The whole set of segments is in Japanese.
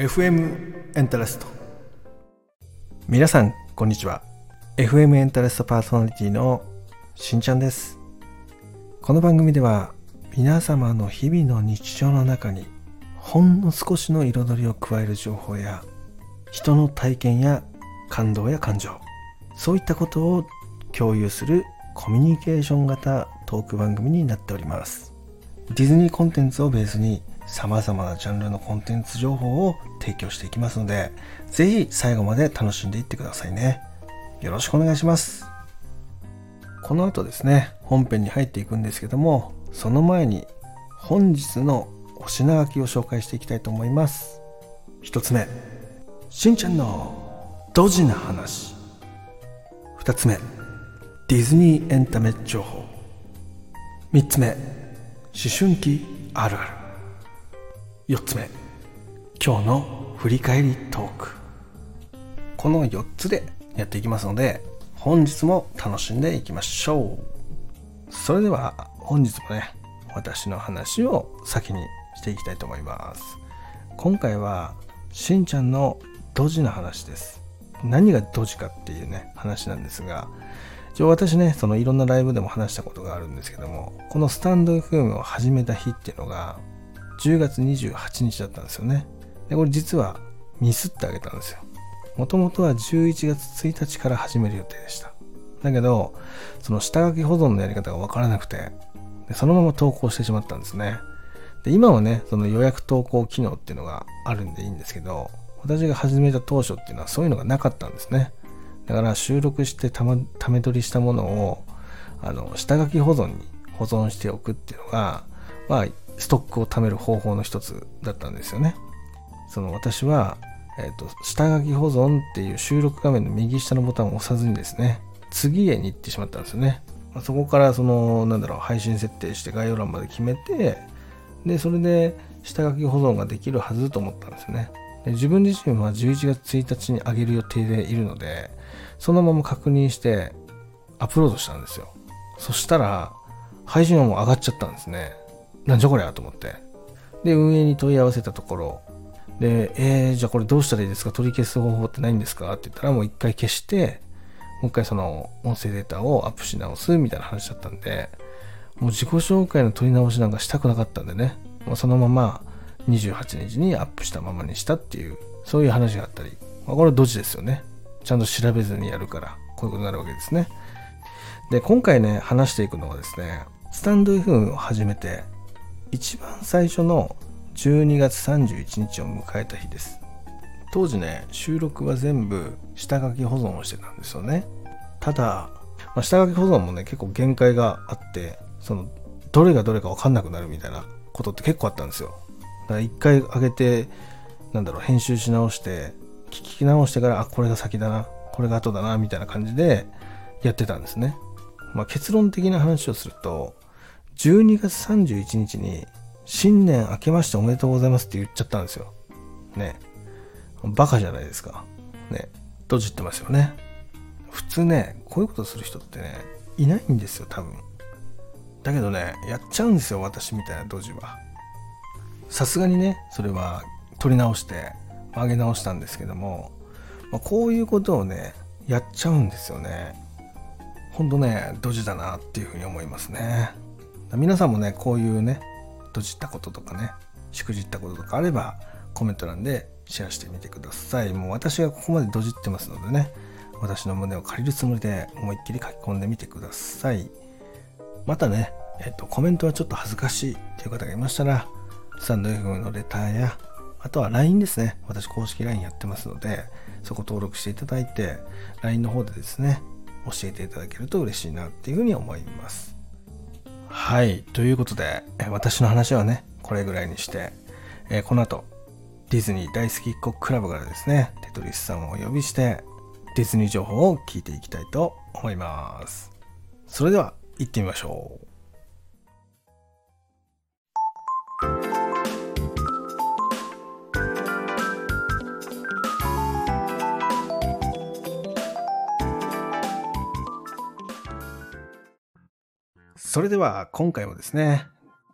FM エンタレスト皆さんこんにちは。FM エンタレストパーソナリティのしんちゃんです。この番組では皆様の日々の日常の中にほんの少しの彩りを加える情報や人の体験や感動や感情そういったことを共有するコミュニケーション型トーク番組になっております。ディズニーコンテンツをベースに様々なジャンルのコンテンツ情報を提供していきますのでぜひ最後まで楽しんでいってくださいね。よろしくお願いします。この後ですね本編に入っていくんですけどもその前に本日のお品書きを紹介していきたいと思います。一つ目しんちゃんのドジな話。二つ目ディズニーエンタメ情報。3つ目春期あるある。4つ目。今日の振り返りトーク。この4つでやっていきますので本日も楽しんでいきましょう。それでは本日もね私の話を先にしていきたいと思います。今回はしんちゃんのドジな話です。何がドジかっていうね話なんですが一応私ね、そのいろんなライブでも話したことがあるんですけども、このスタンド FM を始めた日っていうのが、10月28日だったんですよね。で、これ実はミスってあげたんですよ。もともとは11月1日から始める予定でした。だけど、その下書き保存のやり方がわからなくてで、そのまま投稿してしまったんですね。で、今はね、その予約投稿機能っていうのがあるんでいいんですけど、私が始めた当初っていうのはそういうのがなかったんですね。だから収録してた,、ま、ため撮りしたものをあの下書き保存に保存しておくっていうのが、まあ、ストックを貯める方法の一つだったんですよね。その私は、えっ、ー、と、下書き保存っていう収録画面の右下のボタンを押さずにですね、次へに行ってしまったんですよね。そこからその、なんだろう、配信設定して概要欄まで決めて、で、それで下書き保存ができるはずと思ったんですよね。で自分自身は11月1日に上げる予定でいるので、そのまま確認してアップロードしたんですよ。そしたら、配信はもう上がっちゃったんですね。なんじゃこりゃと思って。で、運営に問い合わせたところ、で、えー、じゃあこれどうしたらいいですか？取り消す方法ってないんですか？って言ったら、もう一回消して、もう一回その音声データをアップし直すみたいな話だったんで、もう自己紹介の取り直しなんかしたくなかったんでね、もうそのまま28日にアップしたままにしたっていう、そういう話があったり、まあ、これはドジですよね。ちゃんと調べずにやるから、こういうことになるわけですね。で、今回ね、話していくのはですね、スタンド FM を始めて、一番最初の12月31日を迎えた日です。当時ね、収録は全部下書き保存をしてたんですよね。ただ、まあ、下書き保存もね、結構限界があって、その、どれがどれかわかんなくなるみたいなことって結構あったんですよ。だから一回上げて、なんだろう、編集し直して、聞き直してから、あ、これが先だな、これが後だな、みたいな感じでやってたんですね。まあ、結論的な話をすると、12月31日に、新年明けましておめでとうございますって言っちゃったんですよ。ね。バカじゃないですか。ね。ドジってますよね。普通ね、こういうことする人ってね、いないんですよ、多分。だけどね、やっちゃうんですよ、私みたいなドジは。さすがにね、それは取り直して、上げ直したんですけども、まあ、こういうことをねやっちゃうんですよね。ほんとねドジだなっていうふうに思いますね。皆さんもねこういうねドジったこととかねしくじったこととかあればコメント欄でシェアしてみてください。もう私がここまでドジってますのでね私の胸を借りるつもりで思いっきり書き込んでみてください。またねえっとコメントはちょっと恥ずかしいという方がいましたらスタンド F のレターやあとは LINE ですね。私公式 LINE やってますので、そこ登録していただいて、LINE の方でですね、教えていただけると嬉しいなっていうふうに思います。はい。ということで、私の話はね、これぐらいにして、えこの後、ディズニー大好きっ子クラブからですね、テトリスさんをお呼びして、ディズニー情報を聞いていきたいと思います。それでは、行ってみましょう。それでは今回もですね、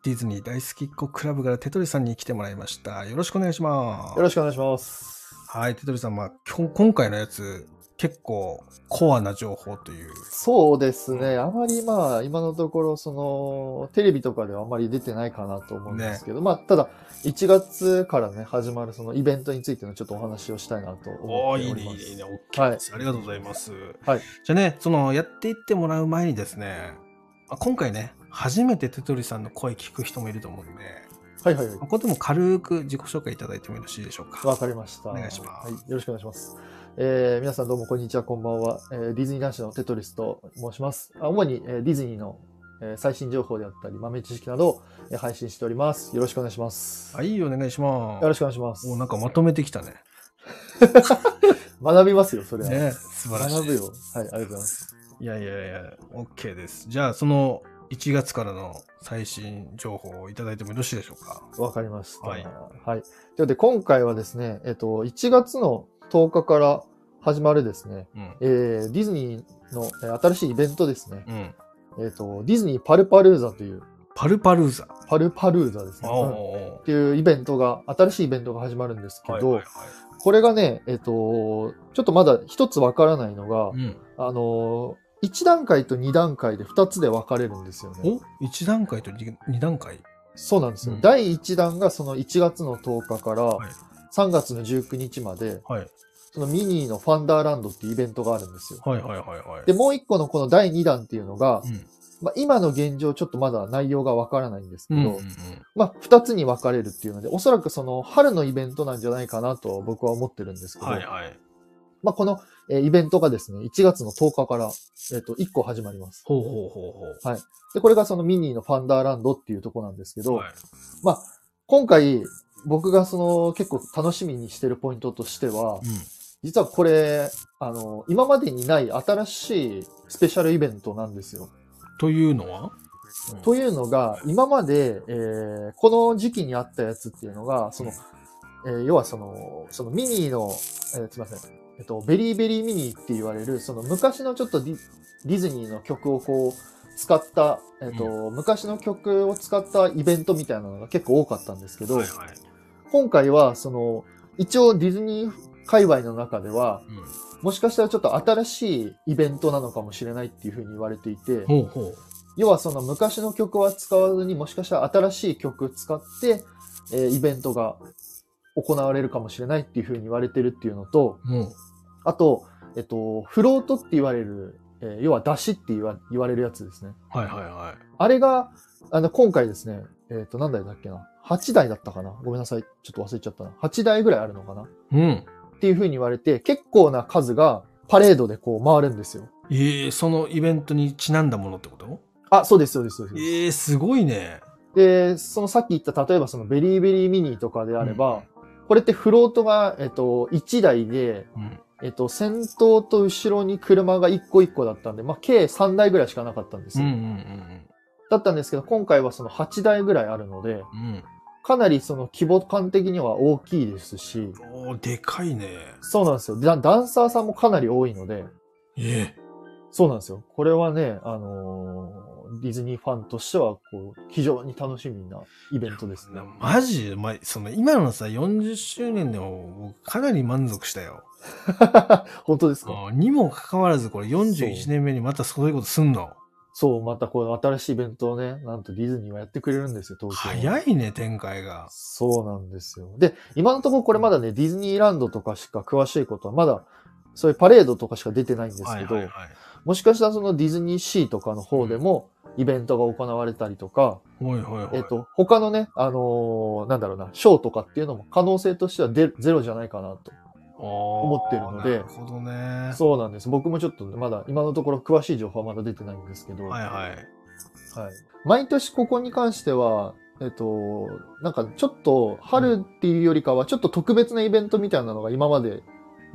ディズニー大好きっ子クラブからテトリさんに来てもらいました。よろしくお願いします。よろしくお願いします。はい、テトリさん、まあ、今回のやつ、結構コアな情報という。そうですね。あまりまあ、今のところ、その、テレビとかではあまり出てないかなと思うんですけど、まあ、ただ、1月からね、始まるそのイベントについてのちょっとお話をしたいなと思っております。いいね、いいね、OK です、ありがとうございます。はい。じゃあね、その、やっていってもらう前にですね、まあ今回ね、初めてテトリさんの声聞く人もいると思うんで、はいはいはい。ここでも軽く自己紹介いただいてもよろしいでしょうか。わかりました。お願いしますはい。よろしくお願いします。えー皆さんどうもこんにちは、こんばんは。えーディズニー男子のテトリスと申します。あ主に、えーディズニーの、えー最新情報であったり、豆知識などを、えー配信しております。よろしくお願いします。はい、お願いします。よろしくお願いします。おなんかまとめてきたね。学びますよ、それは。ね、素晴らしい。学ぶよ。はい、ありがとうございます。いやいやいや、OK です。じゃあ、その1月からの最新情報をいただいてもよろしいでしょうか？わかりました。はいはい。ということで、今回はですね、えっと、1月の10日から始まるですね、うん。えーディズニーのえー新しいイベントですね、うん。えっと、ディズニーパルパルーザという、パルパルーザ？パルパルーザですね。おうんっおていうイベントが、新しいイベントが始まるんですけど。これがね、えっと、ちょっとまだ一つわからないのが、うん。あの、1段階と2段階で2つで分かれるんですよね。お ?1 段階と 2, 段階？そうなんですよ。うん第1弾がその1月の10日からはい3月の19日まで、はい。そのミニーのファンダーランドっていうイベントがあるんですよ。はいはいはいはい。で、もう1個のこの第2弾っていうのが、うん。まあ、今の現状ちょっとまだ内容がわからないんですけど、うんうんうん。まあ、2つに分かれるっていうので、おそらくその春のイベントなんじゃないかなと僕は思ってるんですけど、はいはい。まあ、この、えーイベントがですね、1月の10日から、えっ、と、1個始まります。ほうほうほうほで、これがそのミニーのファンダーランドっていうとこなんですけう。ど、はい。まあ、今回、僕がその結構楽しみにしてるポイントとしては、実はこれ、あの、今までにない新しいスペシャルイベントなんですよ。というのは？というのが、今まで、えーこの時期にあったやつっていうのが、その、えー要はその、そのミニーの、えーすいません、えっと、ベリーベリーミニーって言われる、その昔のちょっとディディズニーの曲をこう、使った、えっと、昔の曲を使ったイベントみたいなのが結構多かったんですけど、はいはい。今回は、その、一応ディズニー界隈の中では、うん。もしかしたらちょっと新しいイベントなのかもしれないっていうふうに言われていて、ほうほう。要はその昔の曲は使わずにもしかしたら新しい曲使って、えーイベントが行われるかもしれないっていうふうに言われてるっていうのと、もあと、えっと、フロートって言われる、えー要は出しって言わ言われるやつですね。う。はいはいはい。あれが、あの、今回ですね、えっ、と、何台だっけな ?8 台だったかな？ごめんなさい。ちょっと忘れちゃったな。8台ぐらいあるのかな？っうん。ていうふうに言われて、結構な数がパレードでこう回るんですよ。ええそのイベントにちなんだものってこと？あ、そうです、そうです、そうです。ええすごいね。で、そのさっき言った、例えばそのベリーベリーミニとかであれば、これってフロートが、えっと、1台で、うん。えっと、先頭と後ろに車が1個1個だったんで、まあ、計3台ぐらいしかなかったんですよ。うんうんうんだったんですけど、今回はその8台ぐらいあるので、うん。かなりその規模感的には大きいですし、うん。おーでかいね。そうなんですよ。ダダンサーさんもかなり多いので、ええそうなんですよ。これはね、あのーディズニーファンとしては、こう、非常に楽しみなイベントですね。マジ？まその今のさ、40周年でも僕かなり満足したよ。本当ですか？あにもかかわらずこれ41年目にまたそういうことすんのそう、またこの新しいイベントをね、なんとディズニーはやってくれるんですよ、東京は。早いね、展開が。そうなんですよ。で、今のところこれまだね、ディズニーランドとかしか詳しいことは、まだ、そういうパレードとかしか出てないんですけど、はいはいはい。もしかしたらそのディズニーシーとかの方でも、イベントが行われたりとか、はいはいはい。えっ、と、他のね、あのーなんだろうな、ショーとかっていうのも可能性としてはゼゼロじゃないかなと。思ってるのでなるほどね。そうなんです。僕もちょっとまだ、今のところ詳しい情報はまだ出てないんですけど、はいはい。はい。毎年ここに関しては、えっと、なんかちょっと春っていうよりかはちょっと特別なイベントみたいなのが今まで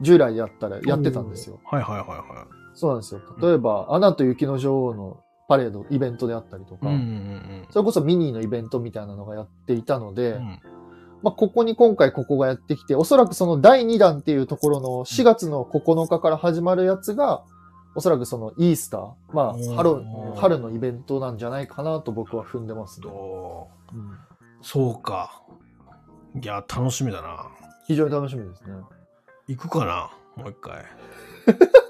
従来やったらやってたんですよ。はいはいはいはそうなんですよ。例えば、アナと雪の女王のパレード、イベントであったりとい。か、うんうんそれこそミニーのイベントみたいなのがやっていたので、うんうん。まあ、ここに今回ここがやってきて、おそらくその第2弾っていうところの4月の9日から始まるやつが、おそらくそのイースター、まうんあ、春、春のイベントなんじゃないかなと僕は踏んでますね。とうんそうか。いや、楽しみだな。非常に楽しみですね。行くかな？もう一回。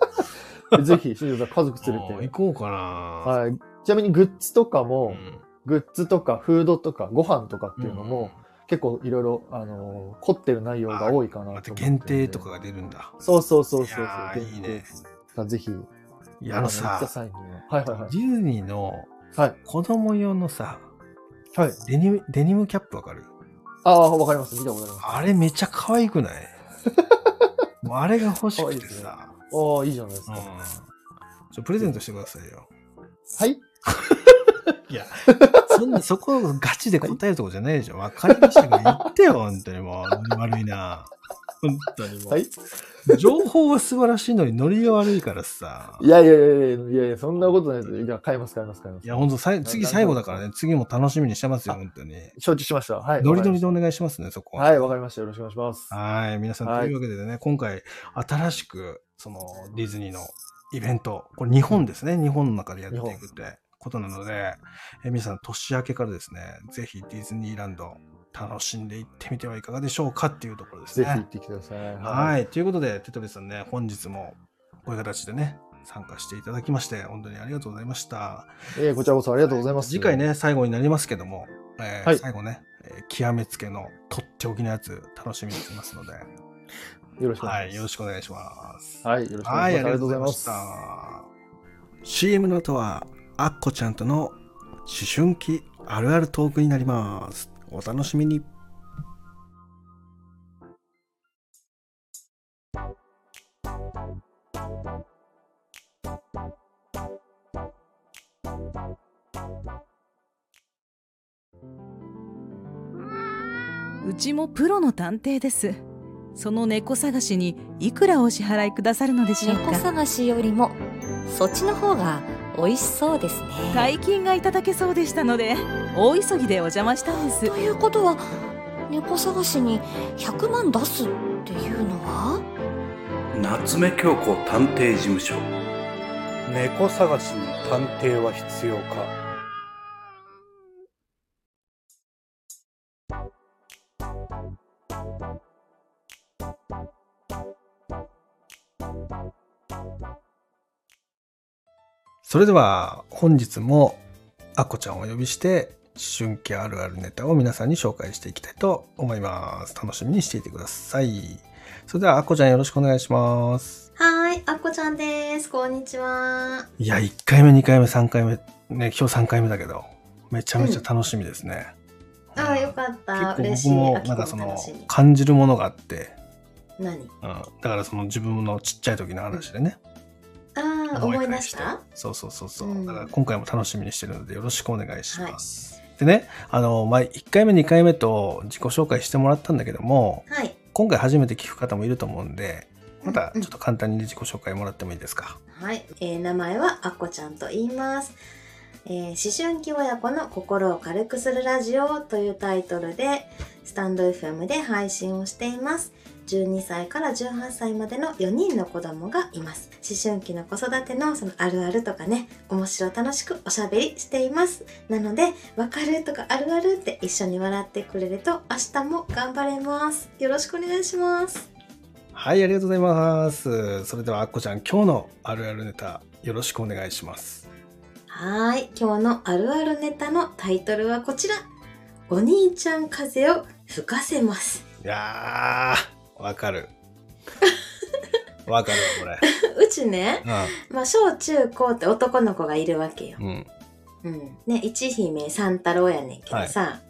で ぜひ、新庄さん家族連れて。行こうかな。はい。ちなみにグッズとかうも、んグッズとかフードとかご飯とかっていうのも、結構いろいろ、あのー凝ってる内容が多いかなと限定とかが出るんだ。そうそうそうそうそういいいね。ぜひ、いや、あのさ、は。はいはいはいデ。ィズニーのはい。子供用のさ、はい。デニム、デニムキャップわかる？ああ、わかります。見たことあります。あれめっちゃ可愛くない？もうあれが欲しくてさ。ああ、いいじゃないですか。うん。ちょ、プレゼントしてくださいよ。はい？いや、そんな、そこガチで答えるとこじゃないでしょ。わかりましたから言ってよ、本当にもう。ノリ悪いな。本当にもう。はい。情報は素晴らしいのにノリが悪いからさ。いやいやいやいやいやいや、そんなことないです。じゃあ、買います、買います、買います。いや、ほんと、さい次最後だからね。次も楽しみにしてますよ、本当に。承知しました。はい。ノリノリでお願いしますね、そこりましたはい、わかりました。よろしくお願いします。はい。皆さん、はいというわけでね、今回、新しく、その、ディズニーのイベント、これ日本ですね。日本の中でやっていくってことなので、え皆さん、年明けからですね、ぜひディズニーランド、楽しんでいってみてはいかがでしょうかっていうところですね。ぜひ行ってきてください。。はいい。ということで、テトリスさんね、本日もこういう形でね、参加していただきまして、本当にありがとうございました。えー、こちらこそありがとうございます。次回。ね、最後になりますけども、えーはい最後ね、えー極めつけのとっておきのやつ、楽しみにしてますので、よろしくお願はいい、よろししくお願いします。ます。はい、よろしくおはい、願いします。ありがとうございます。た。CM の後は、アッコちゃんとの思春期あるあるトークになります。お楽しみに。うちもプロの探偵ですその猫探しにいくらお支払いくださるのでしょう猫か探しよりもそっちの方が美味しそうですね。大金がいただけそうでしたので大急ぎでお邪魔したんです。ということは猫探しに100万出すっていうのは？夏目京子探偵事務所。猫探しに探偵は必要か？それでは本日もアッコちゃんをお呼びして思春期あるあるネタを皆さんに紹介していきたいと思います。楽しみにしていてください。それではアッコちゃんよろしくお願いします。はい、あっこちゃんです。こんにちは。いや、1回目、2回目、3回目、ね、今日3回目だけど、めちゃめちゃ楽しみですね。ああ、よかった。嬉しい。僕もあなんかその感じるものがあって、何？うん、だからその自分のちっちゃい時の話でね。ああ、思い出返したそうそうそうそう、うんだから今回も楽しみにしてるのでよろしくお願いします。でね、あの、まあ、1回目、2回目と自己紹介してもらったんだけども、はい。今回初めて聞く方もいると思うんで、またうんちょっと簡単に自己紹介もらってもいいですか？はい、えー名前はあっこちゃんと言います。えー思春期親子の心を軽くするラジオというタイトルで、スタンド FM で配信をしています。12歳から18歳までの4人の子供がいます。思春期の子育てのそのあるあるとかね、面白楽しくおしゃべりしています。なので、わかるとかあるあるって一緒に笑ってくれると明日も頑張れます。よろしくお願いします。はい、ありがとうございます。それでは、あっこちゃん、今日のあるあるネタ、よろしくお願いします。はーい、今日のあるあるネタのタイトルはこちら。お兄ちゃん風を吹かせます。いやー、わかる。わかるわ、こ うちね、れ。まあ小中高って男の子がいるわけよ。うん。うん。うん。ね、一姫三太郎やねんけどさ。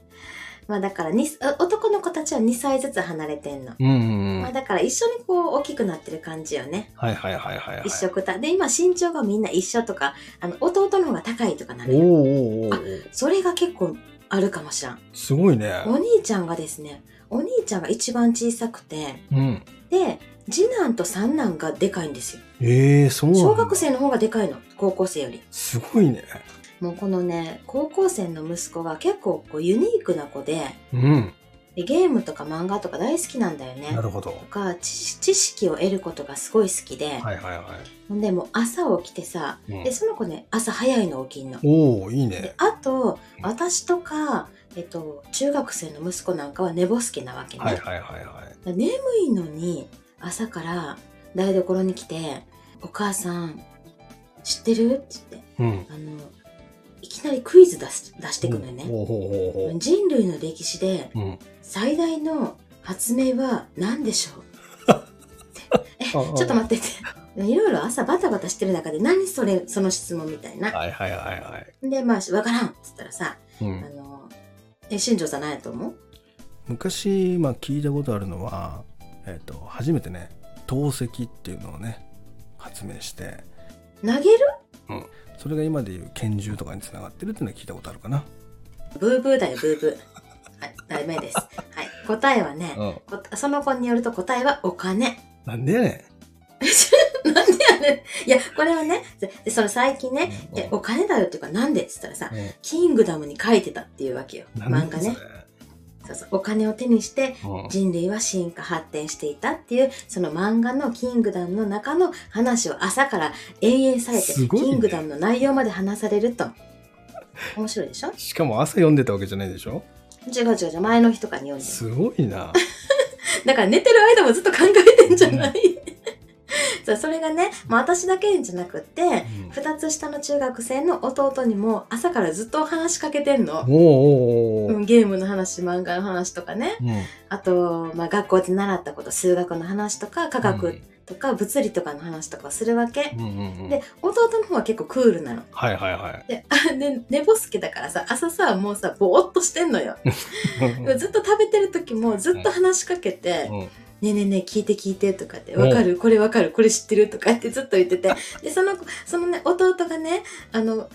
まあだからに男の子たちは2歳ずつ離れてんの。うんうんうん。まあだから一緒にこう大きくなってる感じよね。はいはいはいはい、はい。一緒くた。で、今身長がみんな一緒とか、あの、弟の方が高いとかなおるおーおーおーそれが結構あるかもしらん。すごいね。お兄ちゃんがですね、お兄ちゃんが一番小さくて、うん。で、次男と三男がでかいんですよ。ええー、そう小学生の方がでかいの、高校生より。すごいね。もうこのね、高校生の息子が結構こうユニークな子で、うん。でゲームとか漫画とか大好きなんだよねな。るほど。とか知知識を得ることがすごい好きで、はいはいはい。ほんでもう朝起きてさ、うんでその子ね朝早いの起きんの。おおいいでね。あと私とか、えっと、中学生の息子なんかは寝ぼすけなわけね。はいはいはいはい。眠いのに朝から台所に来て「お母さん知ってる?」って言ってうん。あのいきなりクイズ出し出してくるのよね。人類の歴史で。最大の発明は何でしょう？えちょっと待ってって。いろいろ朝バタバタしてる中で何それ？その質問みたいな。はいはいはいはい。でまあわからんっつったらさ、あうん。のえ新庄さん何やと思う？昔、まあ、聞いたことあるのは、えっと初めてね透析っていうのをね発明して投げる？それが今でいう拳銃とかにつながってるっていうのは聞いたことあるかな。ブーブーだよブーブー。はい、ダメです。はい、答えはね、うん。こその子によると答えはお金。なんでやねなんでやねん。いや、これはね、ででその最近ね、お金だよっていうかなんでって言ったらさ、ん。うんキングダムに書いてたっていうわけよ。漫画ね。。そうそう。お金を手にしてうん人類は進化発展していたっていう、その漫画のキングダムの中の話を朝から延々されて、すごいねキングダムの内容まで話されると。面白いでしょ？しかも朝読んでたわけじゃないでしょ？違う違う違う、前の日とかに読んでる。すごいな。だから寝てる間もずっと考えてんじゃない、そうそれがね、まあ、私だけじゃなくって、うん二つ下の中学生の弟にも朝からずっと話しかけてんの。おーおーゲームの話、漫画の話とかね。うんあと、まあ、学校で習ったこと、数学の話とか、科学とか、物理とかの話とかするわけ。うんうんうんで、弟の方は結構クールなの。はいはいはい。で、あで寝ぼすけだからさ、朝さ、もうさ、ぼーっとしてんのよ。ずっと食べてる時もずっと話しかけて、うんねえねえねえ聞いて聞いてとかって、わかる？これわかる？これ知ってる？とかってずっと言ってて、で、その子、そのね、弟がね、あの、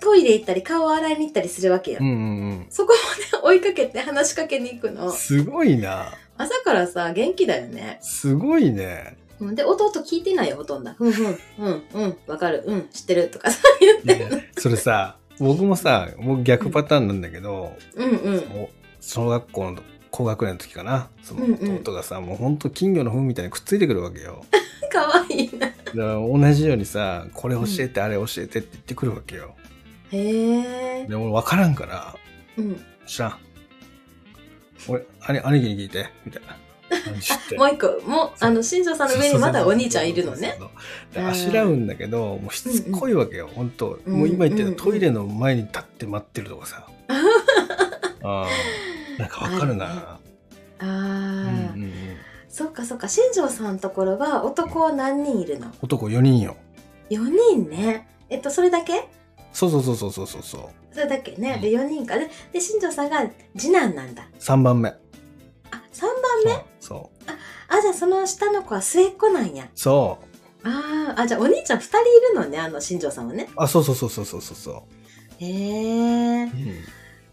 トイレ行ったり顔を洗いに行ったりするわけよ。うんうんそこまで 追いかけて話しかけに行くうん。の。すごいな。朝からさ、元気だよね。すごいね。うんで、弟聞いてないよ、ほとんど。うんうん、うん、うん、わかる、うん、知ってるとかさ、言って。それさ、僕もさ、僕逆パターンなんだけど、うんうん。もう小学校の高学年の時かな。そのうんうん弟がさ、もうほんと金魚の糞みたいにくっついてくるわけよ。かわいいな。だから同じようにさ、これ教えて、あれ教えてって言ってくるわけよ。へえ。でも分からんから、うん。知らん。俺、兄兄貴に聞いて、みたいな。もう一個、もう、あの、新庄さんの上にまだお兄ちゃんいるのね。あしらうんだけど、もうしつこいわけよ、本当うんもう今言ったようにうんトイレの前に立って待ってるとかさ。あーなんかわかるな。ああ、うんうんうんそっかそっか、新庄さんのところは男は何人いるの？男4人よ。?4 人ね。えっと、それだけ？そうそうそうそうそうそうそう。それだけね。うんで、4人か。で、で新庄さんが次男なんだ。3番目。あ、3番目？そう。あ、じゃあその下の子は末っ子なんや。そう。ああ、あ、じゃあお兄ちゃん2人いるのね、あの新庄さんはね。あ、そうそうそうそうそうそうそへえう。。うん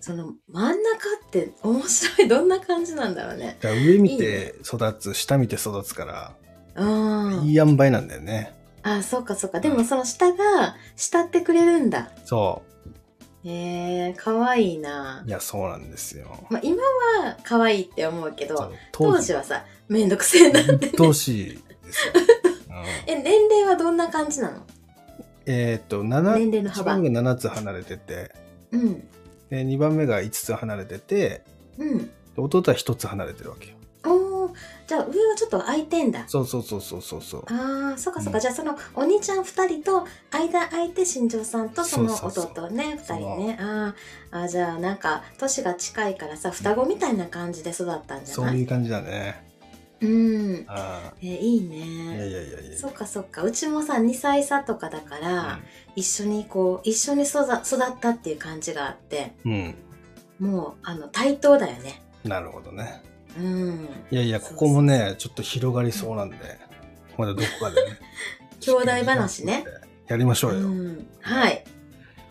その真ん中って面白い。どんな感じなんだろうね。だから上見て育つ、下見て育つから、うん。いい塩梅なんだよね。あ、そっかそっか。でもその下が慕ってくれるんだ。そへえ、かわいいなう。い。や、そうなんですよ。まあ、今は可愛いって思うけど当時はさ、めんどくせえなって、ね。当時ですよ。う んえ、年齢はどんな感じなの？えーっと、7、年齢の幅。一番目が7つ離れてて、うん。で2番目が5つ離れてて、うん。で弟は1つ離れてるわけよ。じゃあ上はちょっと空いてんだ。そうそうそうそうそうそう。ああ、そっかそっか。うんじゃあそのお兄ちゃん二人と間空いて新庄さんとそのそうそう弟ね、二人ね。あーあー、じゃあなんか年が近いからさ、双子みたいな感じで育ったんじゃない？そういう感じだね。うん。あえーいいあ。いやね。いやいやいや。そっかそっか。うちもさ、2歳差とかだから、一緒にこう、一緒に育育ったっていう感じがあって、うん。うん。もう、あの、対等だよね。なるほどね。うん。いやいや、ここもね、ちょっと広がりそうなんで、まだどこかでね。兄弟話ね。やりましょうよ。うん。はい。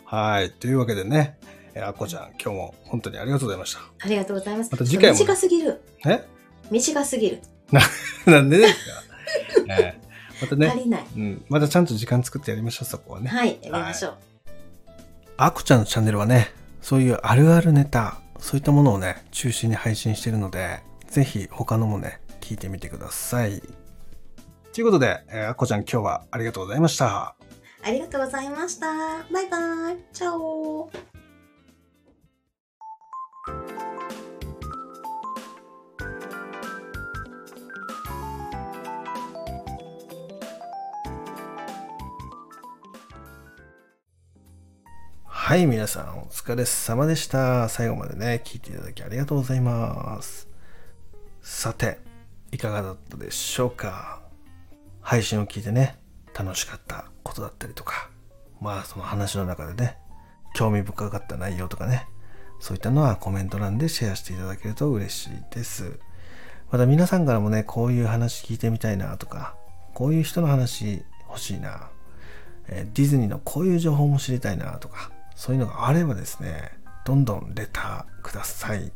はい。というわけでね、えーあっこちゃん、今日も本当にありがとうございましありがとうございます。また次回も短すぎる。た。え？短すぎる。なんでですか、えーまたね、足りない。うん、またちゃんと時間作ってやりましょう、そこはね。はい、やりましょう。あこちゃんのチャンネルはね、そういうあるあるネタ、そういったものをね、中心に配信しているので、ぜひ他のもね、聞いてみてください。ということで、えー、あっこちゃん今日はありがとうございました。ありがとうございました。バイバイ。チャオ。はい、皆さんお疲れ様でした。最後までね、聞いていただきありがとうございます。さて、いかがだったでしょうか？配信を聞いてね、楽しかったことだったりとか、まあその話の中でね、興味深かった内容とかね、そういったのはコメント欄でシェアしていただけると嬉しいです。また皆さんからもね、こういう話聞いてみたいなとか、こういう人の話欲しいな、えディズニーのこういう情報も知りたいなとか、そういうのがあればですね、どんどんレターください。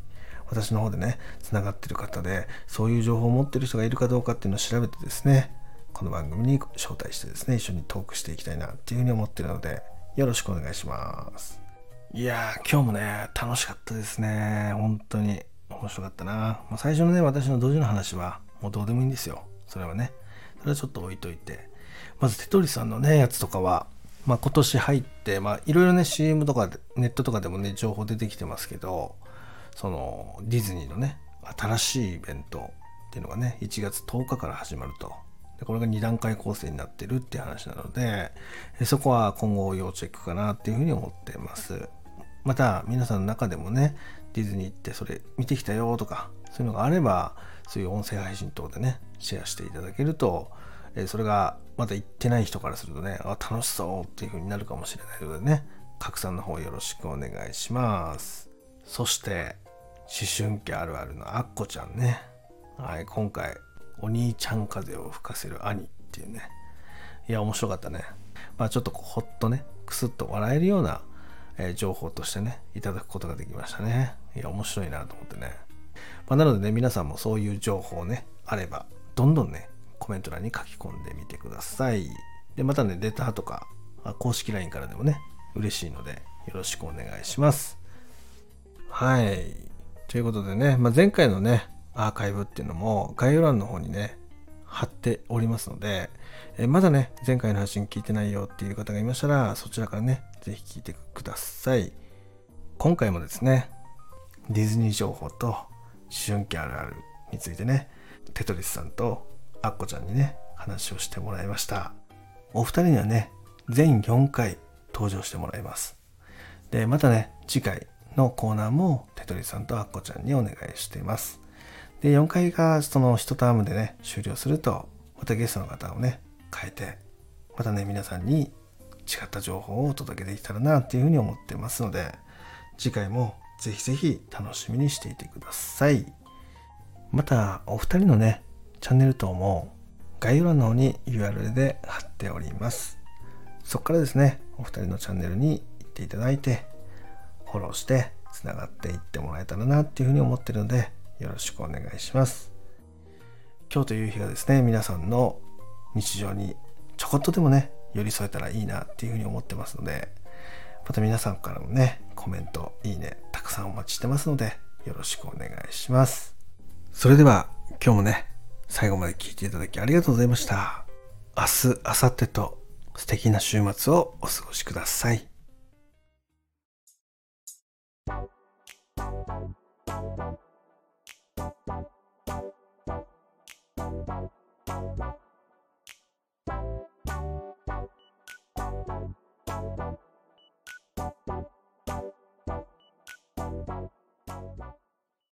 私の方でね、つながってる方で、そういう情報を持ってる人がいるかどうかっていうのを調べてですね、この番組に招待してですね、一緒にトークしていきたいなっていうふうに思ってるので、よろしくお願いします。いやー、今日もね、楽しかったですね。本当に面白かったな。まあ、最初のね、私の同時の話は、もうどうでもいいんですよ。それはね。それはちょっと置いといて。まず、テトリさんのね、やつとかは、まあ、今年入って、まあ、いろいろね、CM とか、ネットとかでもね、情報出てきてますけど、その、ディズニーのね、新しいイベントっていうのがね、1月10日から始まると。でこれが2段階構成になってるって話なので、そこは今後要チェックかなっていうふうに思ってます。また、皆さんの中でもね、ディズニーってそれ見てきたよとか、そういうのがあれば、そういう音声配信等でね、シェアしていただけると、それがまだ行ってない人からするとね、あ、楽しそうっていう風になるかもしれないのでね、拡散の方よろしくお願いします。そして、思春期あるあるのアッコちゃんね。はい、今回、お兄ちゃん風を吹かせる兄っていうね。いや、面白かったね。まあちょっとこうほっとね、くすっと笑えるような、えー情報としてね、いただくことができましたね。いや、面白いなと思ってね。まあ、なのでね、皆さんもそういう情報ね、あれば、どんどんね、コメント欄に書き込んでみてください。で、またね、レタとか、公式 LINE からでもね、嬉しいので、よろしくお願いします。はい。ということでね、まあ、前回のね、アーカイブっていうのも概要欄の方にね、貼っておりますので、えまだね、前回の配信聞いてないよっていう方がいましたら、そちらからね、ぜひ聞いてください。今回もですね、ディズニー情報と思春期あるあるについてね、テトリスさんとアッコちゃんにね、話をしてもらいました。お二人にはね、全4回登場してもらいます。で、またね、次回のコーナーもテトリさんとアッコちゃんにお願いしています。で、4回がその1タームでね、終了すると、またゲストの方をね、変えて、またね、皆さんに違った情報をお届けできたらなっていうふうに思ってますので、次回もぜひぜひ楽しみにしていてください。また、お二人のね、チャンネル等も概要欄の方に URL で貼っております。そこからですね、お二人のチャンネルに行っていただいて、フォローしてつながっていってもらえたらなっていうふうに思ってるので、よろしくお願いします。今日という日がですね、皆さんの日常にちょこっとでもね、寄り添えたらいいなっていうふうに思ってますので、また皆さんからもね、コメント、いいね、たくさんお待ちしてますので、よろしくお願いします。それでは、今日もね、最後まで聞いていただきありがとうございました。明日、明後日と素敵な週末をお過ごしください。「